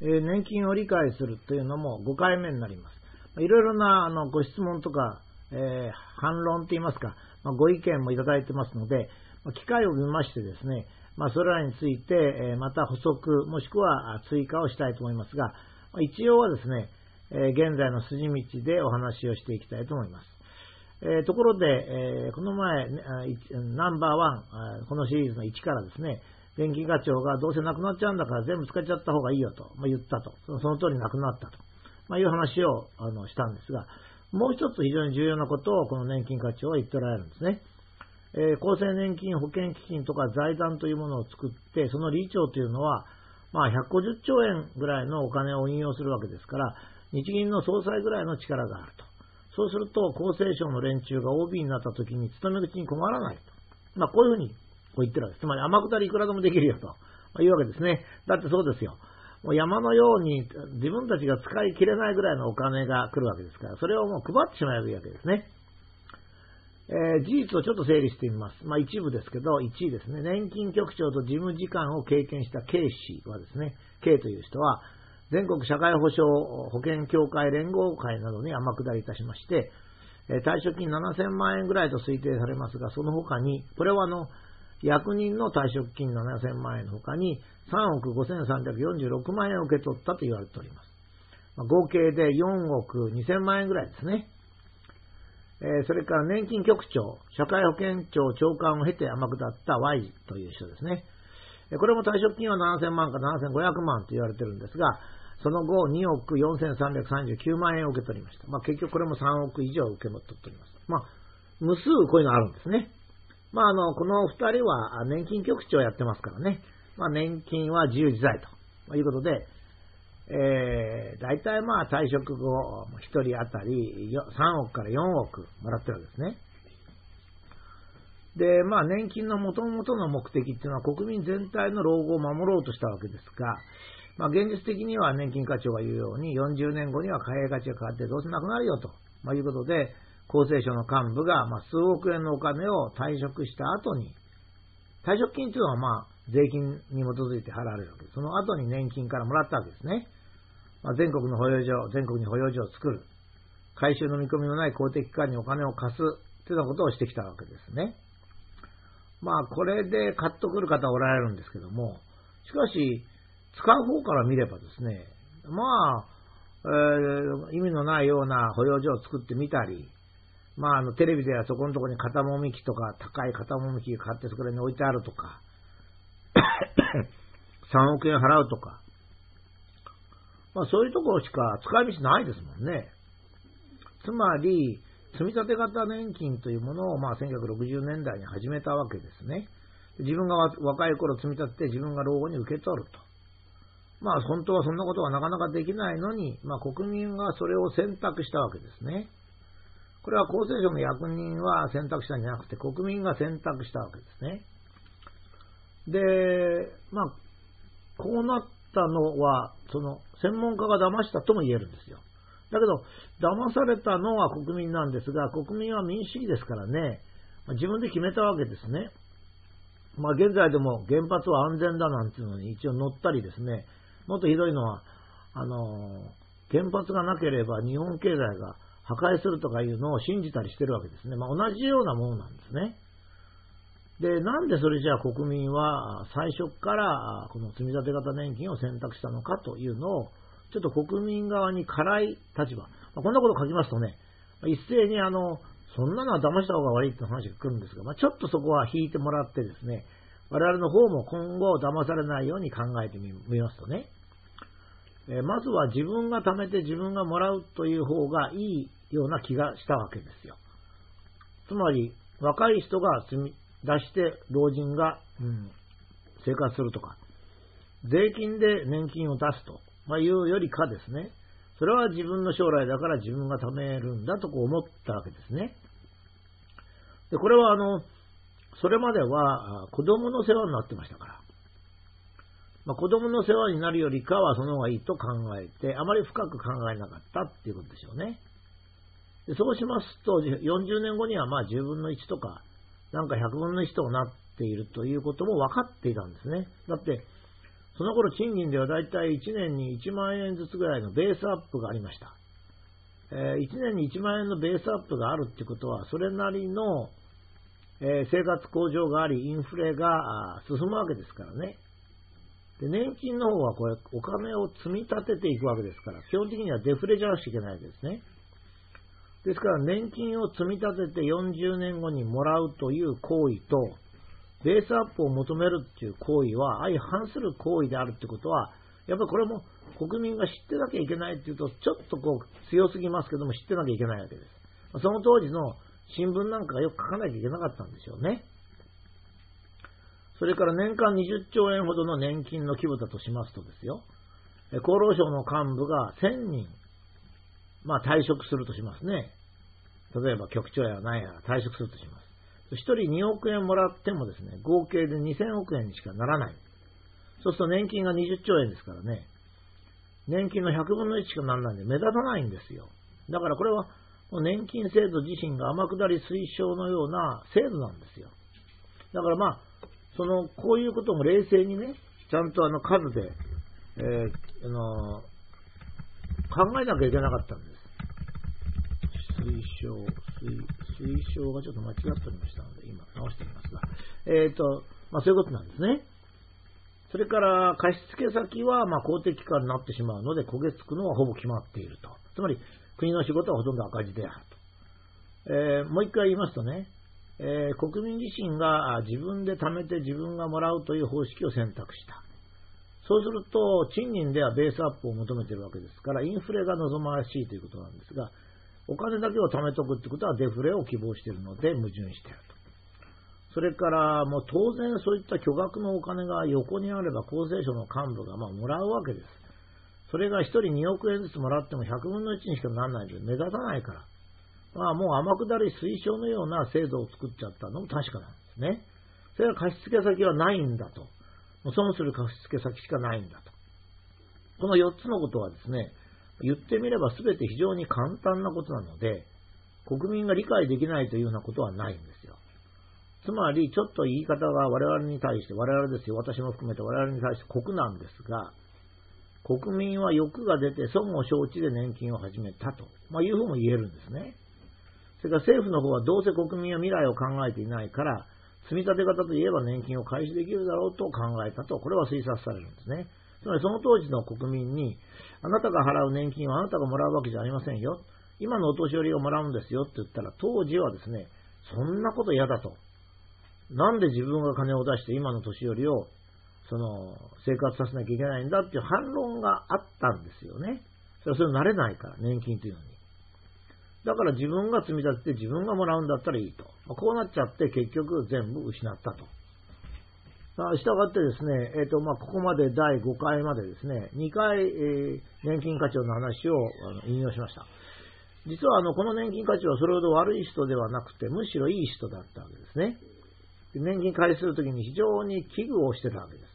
年金を理解するというのも5回目になります。いろいろなあのご質問とか、えー、反論といいますか、まあ、ご意見もいただいてますので、機会を見ましてですね、まあ、それらについて、え、また補足、もしくは追加をしたいと思いますが、ま、一応はですね、え、現在の筋道でお話をしていきたいと思います。え、ところで、えこの前、ナンバーワン、このシリーズの1からですね、電気課長がどうせなくなっちゃうんだから全部使っちゃった方がいいよと、まあ、言ったと。その通りなくなったと、まあ、いう話をあのしたんですが、もう一つ非常に重要なことをこの年金課長は言っておられるんですね。えー、厚生年金保険基金とか財団というものを作って、その理事長というのは、まあ、150兆円ぐらいのお金を運用するわけですから、日銀の総裁ぐらいの力があると。そうすると、厚生省の連中が OB になった時に勤め口に困らないと。まあ、こういうふうにこう言ってるわけです。つまり天下りいくらでもできるよというわけですね。だってそうですよ。もう山のように自分たちが使い切れないぐらいのお金が来るわけですから、それをもう配ってしまえばいいわけですね。えー、事実をちょっと整理してみます。まあ一部ですけど、1位ですね。年金局長と事務次官を経験した K 氏はですね、K という人は、全国社会保障保険協会連合会などに天下りいたしまして、退職金7000万円ぐらいと推定されますが、その他に、これはあの、役人の退職金7000万円の他に3億5346万円を受け取ったと言われております。合計で4億2000万円ぐらいですね。えそれから年金局長、社会保険庁長官を経て天下った Y という人ですね。これも退職金は7000万か7500万と言われてるんですが、その後2億4339万円を受け取りました。まあ、結局これも3億以上受け取っております。まあ、無数こういうのあるんですね。まあ、あの、この二人は年金局長をやってますからね。まあ、年金は自由自在ということで、えー、大体まあ退職後、一人当たり3億から4億もらってるわけですね。で、まあ年金の元々の目的っていうのは国民全体の老後を守ろうとしたわけですが、まあ現実的には年金課長が言うように40年後には貨幣価値が変わってどうせなくなるよと、まあ、いうことで、厚生省の幹部が、ま、数億円のお金を退職した後に、退職金というのはまあ税金に基づいて払われるわけです。その後に年金からもらったわけですね。まあ、全国の保養所、全国に保養所を作る。回収の見込みのない公的機関にお金を貸す。というようなことをしてきたわけですね。まあ、これで買っとくる方おられるんですけども、しかし、使う方から見ればですね、まあ、えー、意味のないような保養所を作ってみたり、まあ、あの、テレビではそこのところに肩もみ機とか、高い肩もみ機が買ってそこに置いてあるとか、3億円払うとか、まあそういうところしか使い道ないですもんね。つまり、積立型年金というものを、まあ、1960年代に始めたわけですね。自分が若い頃積み立てて自分が老後に受け取ると。まあ本当はそんなことはなかなかできないのに、まあ国民がそれを選択したわけですね。これは厚生省の役人は選択したんじゃなくて国民が選択したわけですね。で、まあ、こうなったのは、その、専門家が騙したとも言えるんですよ。だけど、騙されたのは国民なんですが、国民は民主主義ですからね、自分で決めたわけですね。まあ、現在でも原発は安全だなんていうのに一応乗ったりですね、もっとひどいのは、あの、原発がなければ日本経済が破壊するとかいうのを信じたりしてるわけですね。まあ、同じようなものなんですね。で、なんでそれじゃあ国民は最初からこの積立型年金を選択したのかというのを、ちょっと国民側に辛い立場。まあ、こんなこと書きますとね、一斉にあの、そんなのは騙した方が悪いって話が来るんですが、まあ、ちょっとそこは引いてもらってですね、我々の方も今後騙されないように考えてみますとね、えまずは自分が貯めて自分がもらうという方がいいような気がしたわけですよ。つまり、若い人が積み出して老人が、うん、生活するとか、税金で年金を出すと、ま、いうよりかですね、それは自分の将来だから自分が貯めるんだとこう思ったわけですね。で、これはあの、それまでは子供の世話になってましたから。まあ、子供の世話になるよりかはその方がいいと考えて、あまり深く考えなかったっていうことでしょうね。でそうしますと、40年後にはまあ10分の1とか、なんか100分の1となっているということも分かっていたんですね。だって、その頃賃金ではだいたい1年に1万円ずつぐらいのベースアップがありました。え1年に1万円のベースアップがあるってことは、それなりの、え生活向上があり、インフレが進むわけですからね。で年金の方はこれ、お金を積み立てていくわけですから、基本的にはデフレじゃなくちゃいけないわけですね。ですから、年金を積み立てて40年後にもらうという行為と、ベースアップを求めるっていう行為は相反する行為であるってことは、やっぱりこれも国民が知ってなきゃいけないっていうと、ちょっとこう強すぎますけども、知ってなきゃいけないわけです。その当時の新聞なんかがよく書かなきゃいけなかったんでしょうね。それから年間20兆円ほどの年金の規模だとしますとですよ、厚労省の幹部が1000人、まあ退職するとしますね。例えば局長や何やら退職するとします。1人2億円もらってもですね、合計で2000億円にしかならない。そうすると年金が20兆円ですからね、年金の100分の1しかならないんで目立たないんですよ。だからこれは年金制度自身が天下り推奨のような制度なんですよ。だからまあ、その、こういうことも冷静にね、ちゃんとあの数で、えー、あの考えなきゃいけなかったんです。推奨、推奨がちょっと間違っておりましたので、今直してみますが、えっ、ー、と、まあそういうことなんですね。それから貸付先はま公的機関になってしまうので焦げ付くのはほぼ決まっていると。つまり国の仕事はほとんど赤字であると。えー、もう一回言いますとね、えー、国民自身が自分で貯めて自分がもらうという方式を選択した。そうすると、賃金ではベースアップを求めているわけですから、インフレが望ましいということなんですが、お金だけを貯めとくってことはデフレを希望しているので矛盾していると。それから、もう当然そういった巨額のお金が横にあれば厚生省の幹部がまもらうわけです。それが1人2億円ずつもらっても100分の1にしかならないので目立たないから。まあ、もう天下り推奨のような制度を作っちゃったのも確かなんですね。それは貸付先はないんだと。もう損する貸付先しかないんだと。この4つのことはですね、言ってみれば全て非常に簡単なことなので、国民が理解できないというようなことはないんですよ。つまり、ちょっと言い方が我々に対して、我々ですよ、私も含めて我々に対して酷なんですが、国民は欲が出て損を承知で年金を始めたと、まあ、いうふうも言えるんですね。それから政府の方はどうせ国民は未来を考えていないから、積み立て方といえば年金を開始できるだろうと考えたと、これは推察されるんですね。つまりその当時の国民に、あなたが払う年金はあなたがもらうわけじゃありませんよ。今のお年寄りをもらうんですよって言ったら、当時はですね、そんなこと嫌だと。なんで自分が金を出して今の年寄りをその生活させなきゃいけないんだっていう反論があったんですよね。それはそれ慣れないから、年金というのに。だから自分が積み立てて自分がもらうんだったらいいと。まあ、こうなっちゃって結局全部失ったと。まあ、したがってですね、えっ、ー、と、まあ、ここまで第5回までですね、2回、えー、年金課長の話をあの引用しました。実はあの、この年金課長はそれほど悪い人ではなくて、むしろいい人だったわけですね。年金開始するときに非常に危惧をしてたわけです。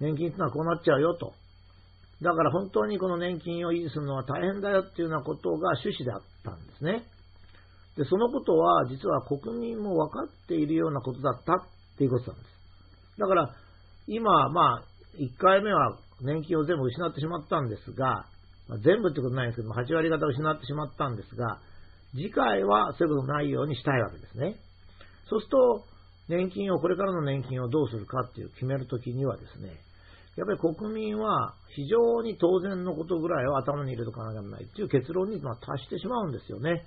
年金ってのはこうなっちゃうよと。だから本当にこの年金を維持するのは大変だよっていうようなことが趣旨であったんですね。で、そのことは実は国民も分かっているようなことだったっていうことなんです。だから、今、まあ、1回目は年金を全部失ってしまったんですが、まあ、全部ってことないんですけども、8割方失ってしまったんですが、次回はそういうことないようにしたいわけですね。そうすると、年金を、これからの年金をどうするかっていう決めるときにはですね、やっぱり国民は非常に当然のことぐらいを頭に入れとかなきゃならないっていう結論にま達してしまうんですよね。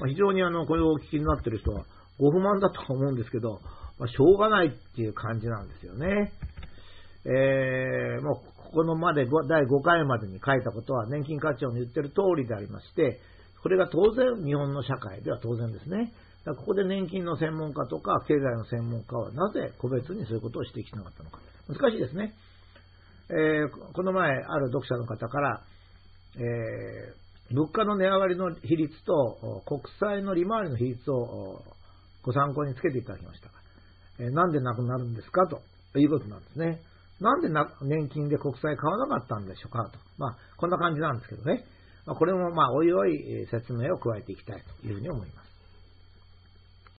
まあ、非常にあの、これをお聞きになっている人はご不満だと思うんですけど、まあ、しょうがないっていう感じなんですよね。えー、もうここのまで第5回までに書いたことは年金課長の言ってる通りでありまして、これが当然日本の社会では当然ですね。ここで年金の専門家とか経済の専門家はなぜ個別にそういうことを指摘しなかったのか。難しいですね。えー、この前、ある読者の方から、えー、物価の値上がりの比率と国債の利回りの比率をご参考につけていただきました。えー、なんでなくなるんですかということなんですね。なんで年金で国債買わなかったんでしょうかと。まあ、こんな感じなんですけどね。まあ、これもまあ、おいおい説明を加えていきたいというふうに思います。